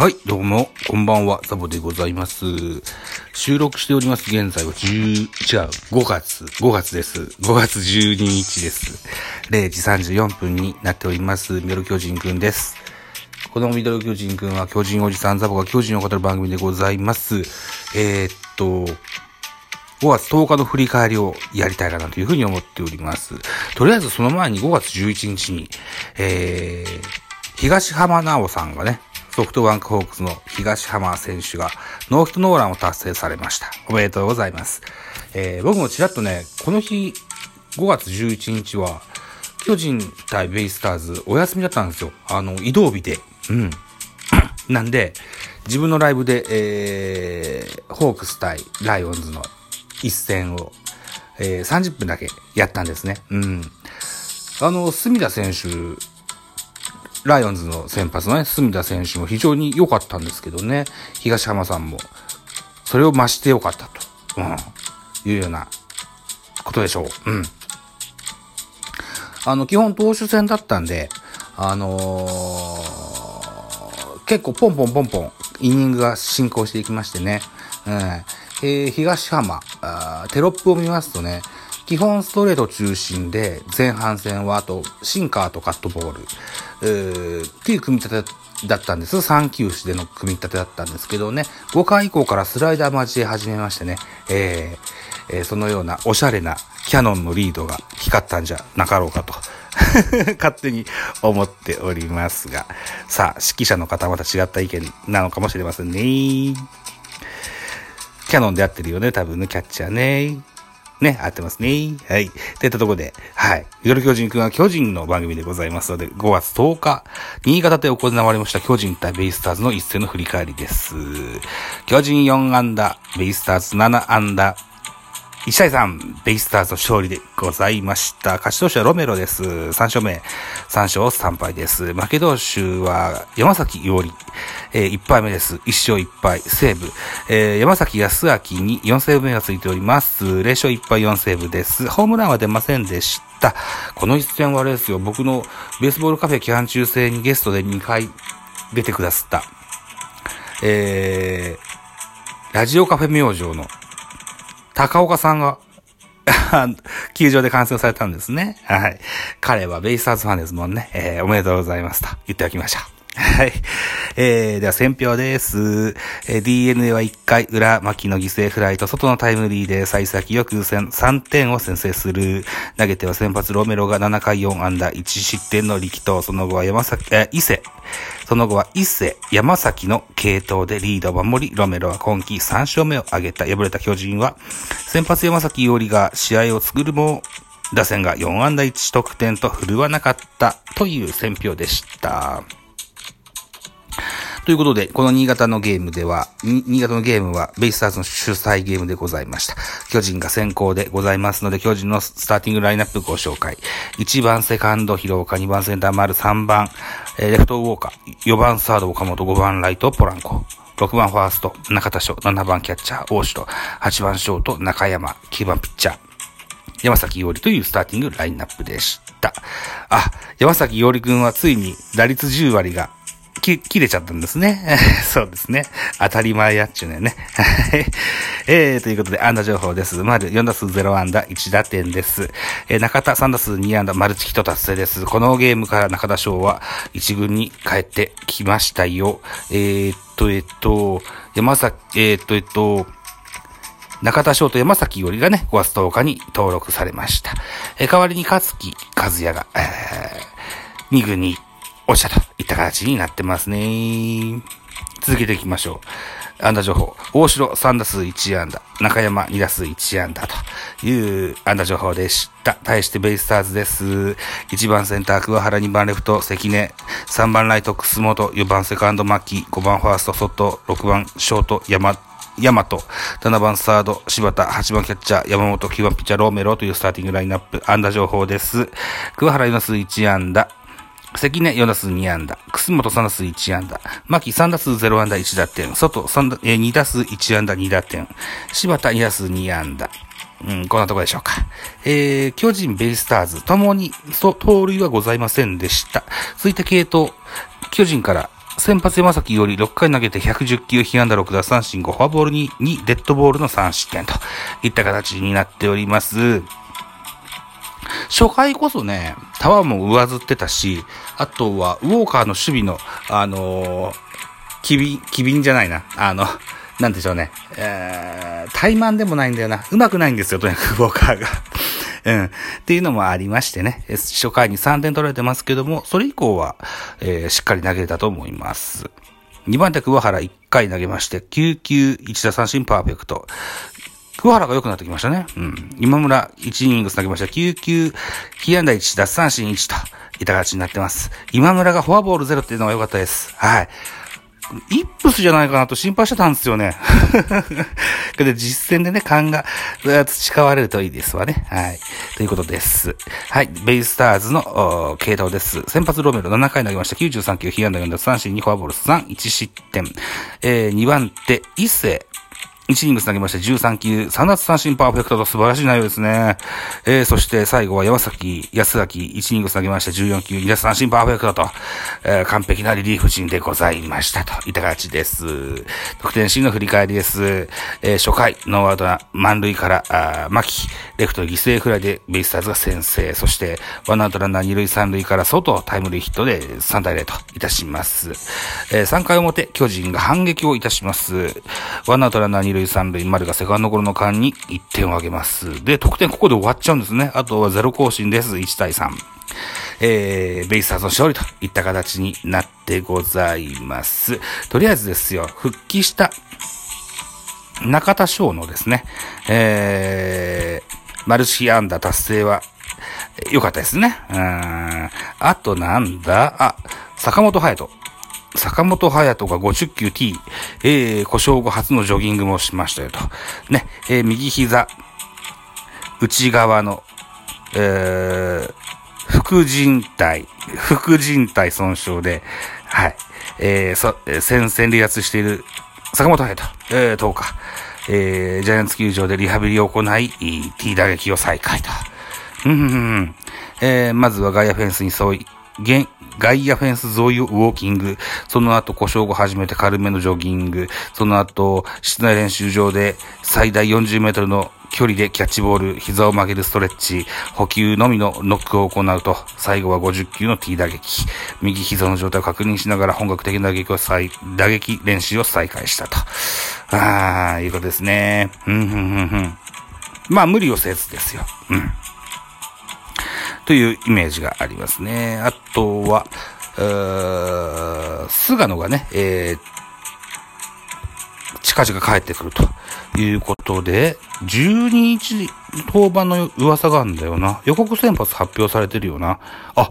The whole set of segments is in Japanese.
はい、どうも、こんばんは、ザボでございます。収録しております、現在は10、違う、5月、5月です。5月12日です。0時34分になっております、ミドル巨人くんです。このミドル巨人くんは巨人おじさんザボが巨人を語る番組でございます。えー、っと、5月10日の振り返りをやりたいかなというふうに思っております。とりあえずその前に5月11日に、えー、東浜直さんがね、ソフトバンクホークスの東浜選手がノーヒットノーランを達成されました。おめでとうございます。えー、僕もちらっとね、この日、5月11日は、巨人対ベイスターズお休みだったんですよ。あの、移動日で。うん。なんで、自分のライブで、えー、ホークス対ライオンズの一戦を、えー、30分だけやったんですね。うん。あの、隅田選手、ライオンズの先発のね、隅田選手も非常に良かったんですけどね、東浜さんも、それを増して良かったと、うん、いうようなことでしょう。うん。あの、基本投手戦だったんで、あのー結構ポンポンポンポン、イニングが進行していきましてね、うん。えー東浜あテロップを見ますとね、基本ストレート中心で、前半戦はあと、シンカーとカットボール、えーっていう組み立てだったんです。3球種での組み立てだったんですけどね、5回以降からスライダー交え始めましてね、えーえーそのようなおしゃれなキャノンのリードが光ったんじゃなかろうかと。勝手に思っておりますが。さあ、指揮者の方はまた違った意見なのかもしれませんね。キャノンで合ってるよね、多分ね、キャッチャーね。ね、合ってますね。はい。といったところで、はい。ミドル巨人くんは巨人の番組でございますので、5月10日、新潟で行われました巨人対ベイスターズの一戦の振り返りです。巨人4安打、ベイスターズ7安打、1対3、ベイスターズ勝利でございました。勝ち投手はロメロです。3勝目、3勝3敗です。負け投手は山崎伊織、えー1敗目です。1勝1敗、セーブ。えー山崎康明に4セーブ目がついております。0勝1敗4セーブです。ホームランは出ませんでした。この一戦はあれですよ、僕のベースボールカフェ期間中制にゲストで2回出てくださった、えー、ラジオカフェ明星の高岡さんが、球場で観戦されたんですね。はい。彼はベイスターズファンですもんね。えー、おめでとうございますと言っておきましょう。はい。えー、では選票です。えー、DNA は1回裏、牧の犠牲フライと外のタイムリーで幸先よく先3点を先制する。投げては先発ロメロが7回4安打1失点の力投。その後は山崎、えー、伊勢。その後は伊勢、山崎の系統でリードを守り、ロメロは今季3勝目を挙げた。敗れた巨人は、先発山崎伊織が試合を作るも、打線が4安打1得点と振るわなかったという選票でした。ということで、この新潟のゲームでは、新潟のゲームはベイスターズの主催ゲームでございました。巨人が先行でございますので、巨人のスターティングラインナップご紹介。1番セカンド広岡、2番センター丸、3番、えーレフトウォーカー、4番サード岡本、5番ライトポランコ。6番ファースト、中田翔、7番キャッチャー、大城、8番ショート、中山、9番ピッチャー、山崎伊織というスターティングラインナップでした。あ、山崎伊織くんはついに打率10割がき、切れちゃったんですね。そうですね。当たり前やっちゅうね。は いえー、ということで、安打情報です。まず、4打数0安打、1打点です。えー中田3打数2安打、マルチヒット達成です。このゲームから中田翔は1軍に帰ってきましたよ。えー、っと、えっと、山崎、えー、っと、えっと、中田翔と山崎伊織がね、5月10日に登録されました。えー代わりに勝木和也が、えー、2軍に落ちたといった形になってますね。続けていきましょう。安打情報。大城3打数1安打。中山2打数1安打という安打情報でした。対してベイスターズです。1番センター桑原、2番レフト関根、3番ライト楠本、4番セカンド牧、5番ファースト外、6番ショート山ヤマト、7番サード、柴田、8番キャッチャー、山本、9番ピッチャー、ローメロというスターティングラインナップ、安打情報です。桑原4打数1安打、関根4打数2安打、楠本3打数1安打、牧3打数0安打1打点、外3打、えー2打数1安打2打点、柴田2打数2安打。うん、こんなとこでしょうか。えー、巨人、ベイスターズ、ともに、そ盗塁はございませんでした。続いて系統、巨人から、先発山崎より6回投げて110球、被安打6打三振5、フォアボールに2、デッドボールの3失点といった形になっております。初回こそね、タワーも上ずってたし、あとは、ウォーカーの守備の、あのー、機敏、機敏じゃないな。あの、なんでしょうね。えー、怠慢でもないんだよな。うまくないんですよ、とにかくウォーカーが。うん。っていうのもありましてね。初回に3点取られてますけども、それ以降は、えーしっかり投げれたと思います。2番手、桑原1回投げまして、9球1打三振パーフェクト。桑原が良くなってきましたね。うん。今村1イニングス投げました。9球、被安打1、奪三振1と、いた形になってます。今村がフォアボール0っていうのが良かったです。はい。イップスじゃないかなと心配してたんですよね。これで実戦でね、勘が培われるといいですわね。はい。ということです。はい。ベイスターズのー系統です。先発ロメロ7回投げました。93球、被安打4奪三振2フォアボール3、1失点。えー、2番手、一世。1イニングス投げまして13球、3奪三振パーフェクトと素晴らしい内容ですね。えー、そして最後は山崎康明、1イニングス投げまして14球、2奪三振パーフェクトと、えー完璧なリリーフ陣でございましたといった形です。得点シーンの振り返りです。えー初回、ノーアウトな満塁から、あー牧、レフト犠牲フライでベイスターズが先制。そして、ワンアウトランナー2塁3塁から外、タイムリーヒットで3対0といたします。えー3回表、巨人が反撃をいたします。ワンアウトランナー2塁3塁、丸がセカンドゴロの間に1点を挙げます。で、得点ここで終わっちゃうんですね。あとはゼロ行進です。1対3。えー、ベイスターズの勝利といった形になってございます。とりあえずですよ、復帰した中田翔のですね、えー、マルチ安打達成は良かったですね。うん。あとなんだ？あ、坂本隼人。坂本隼人が50球 T、えー、故障後初のジョギングもしましたよと。ね、えー、右膝、内側の、えー、副人体、副人体損傷で、はい、えー、そ、えー戦線離脱している坂本隼人、えー、10日、えー、ジャイアンツ球場でリハビリを行い、T 打撃を再開と。うんうんうんえー、まずは外野フェンスに沿い、現外野フェンス沿いをウォーキング、その後故障後初めて軽めのジョギング、その後室内練習場で最大40メートルの距離でキャッチボール、膝を曲げるストレッチ、補給のみのノックを行うと、最後は50球の T 打撃、右膝の状態を確認しながら本格的な打撃を再、打撃練習を再開したと。あー、いうことですね。うん、うん、うん、うん。まあ無理をせずですよ。うん。というイメージがありますね。あとは、菅野がね、えー、近々帰ってくるということで、12日登板の噂があるんだよな。予告先発発表されてるよな。あ、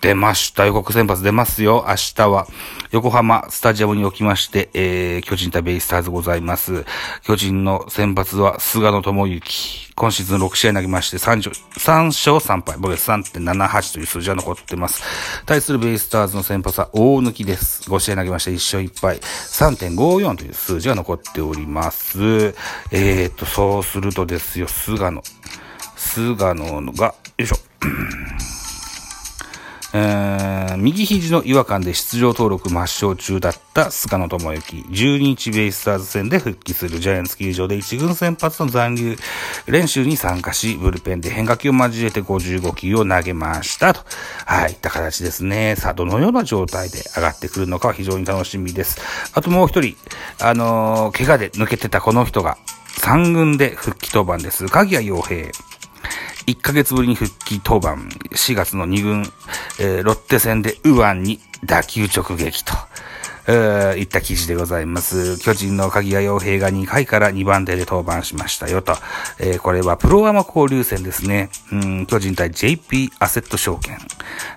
出ました。予告先発出ますよ。明日は、横浜スタジアムにおきまして、えー、巨人対ベイスターズございます。巨人の先発は菅野智之。今シーズン6試合投げまして3勝、3勝3敗。僕3.78という数字は残ってます。対するベイスターズの先発は大抜きです。5試合投げまして1勝1敗。3.54という数字が残っております。えーと、そうするとですよ、菅野。菅野が、よいしょ。えー右肘の違和感で出場登録抹消中だった菅野智之。12日ベイスターズ戦で復帰するジャイアンツ球場で一軍先発の残留練習に参加し、ブルペンで変化球を交えて55球を投げました。と、はい、いった形ですね。さあ、どのような状態で上がってくるのかは非常に楽しみです。あともう一人、あのー怪我で抜けてたこの人が、3軍で復帰登板です。鍵谷洋平。1ヶ月ぶりに復帰登板、4月の2軍、えーロッテ戦で右腕に打球直撃と。えー、いった記事でございます。巨人の鍵谷洋平が2回から2番手で登板しましたよと。えー、これはプロアマ交流戦ですね。うん、巨人対 JP アセット証券。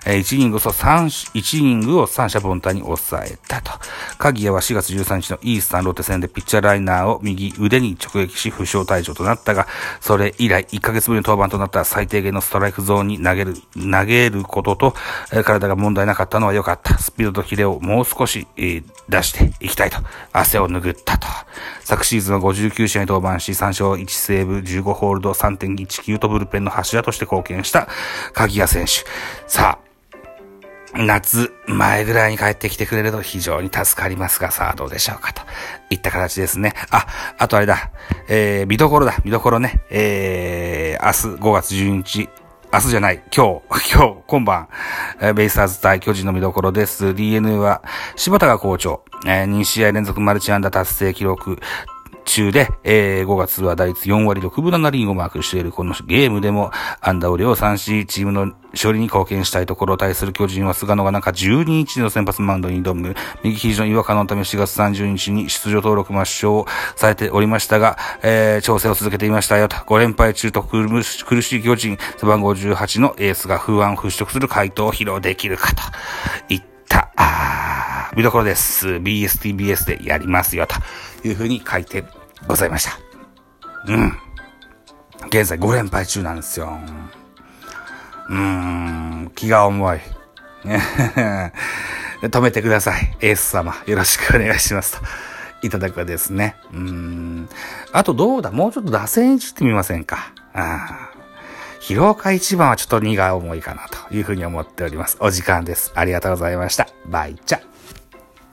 えー、1イニングを3、1イニングを三者凡退に抑えたと。鍵谷は4月13日のイースタンロッテ戦でピッチャーライナーを右腕に直撃し負傷退場となったが、それ以来1ヶ月ぶりの登板となった最低限のストライクゾーンに投げる、投げることと、えー体が問題なかったのは良かった。スピードとキレをもう少し、えー出していきたいと。汗を拭ったと。昨シーズンは59試合に登板し、3勝1セーブ、15ホールド、3.19とブルペンの柱として貢献した鍵谷選手。さあ、夏前ぐらいに帰ってきてくれると非常に助かりますが、さあどうでしょうかと。いった形ですね。あ、あとあれだ、えー、見どころだ、見どころね、えー、明日5月12日、明日じゃない、今日、今日、今晩、ベイスターズ対巨人の見どころです。DNA は、柴田が好調、えー2試合連続マルチ安打達成記録、中で、えー5月は打率4割6分7厘をマークしているこのゲームでも、安打を量産し、チームの勝利に貢献したいところを対する巨人は菅野が中12日の先発マウンドに挑む、右肘の違和感のため4月30日に出場登録抹消されておりましたが、えー調整を続けていましたよと、5連敗中と苦しい巨人、背番号18のエースが不安を払拭する回答を披露できるかと。いった、あ見どころです。BSTBS でやりますよというふうに書いてございました。うん。現在5連敗中なんですよ。うーん、気が重い。止めてください。エース様。よろしくお願いしますと。いただくわですね。うん。あとどうだ？もうちょっと打線いじってみませんか？あ広岡一番はちょっと荷が重いかなというふうに思っております。お時間です。ありがとうございました。バイチャ。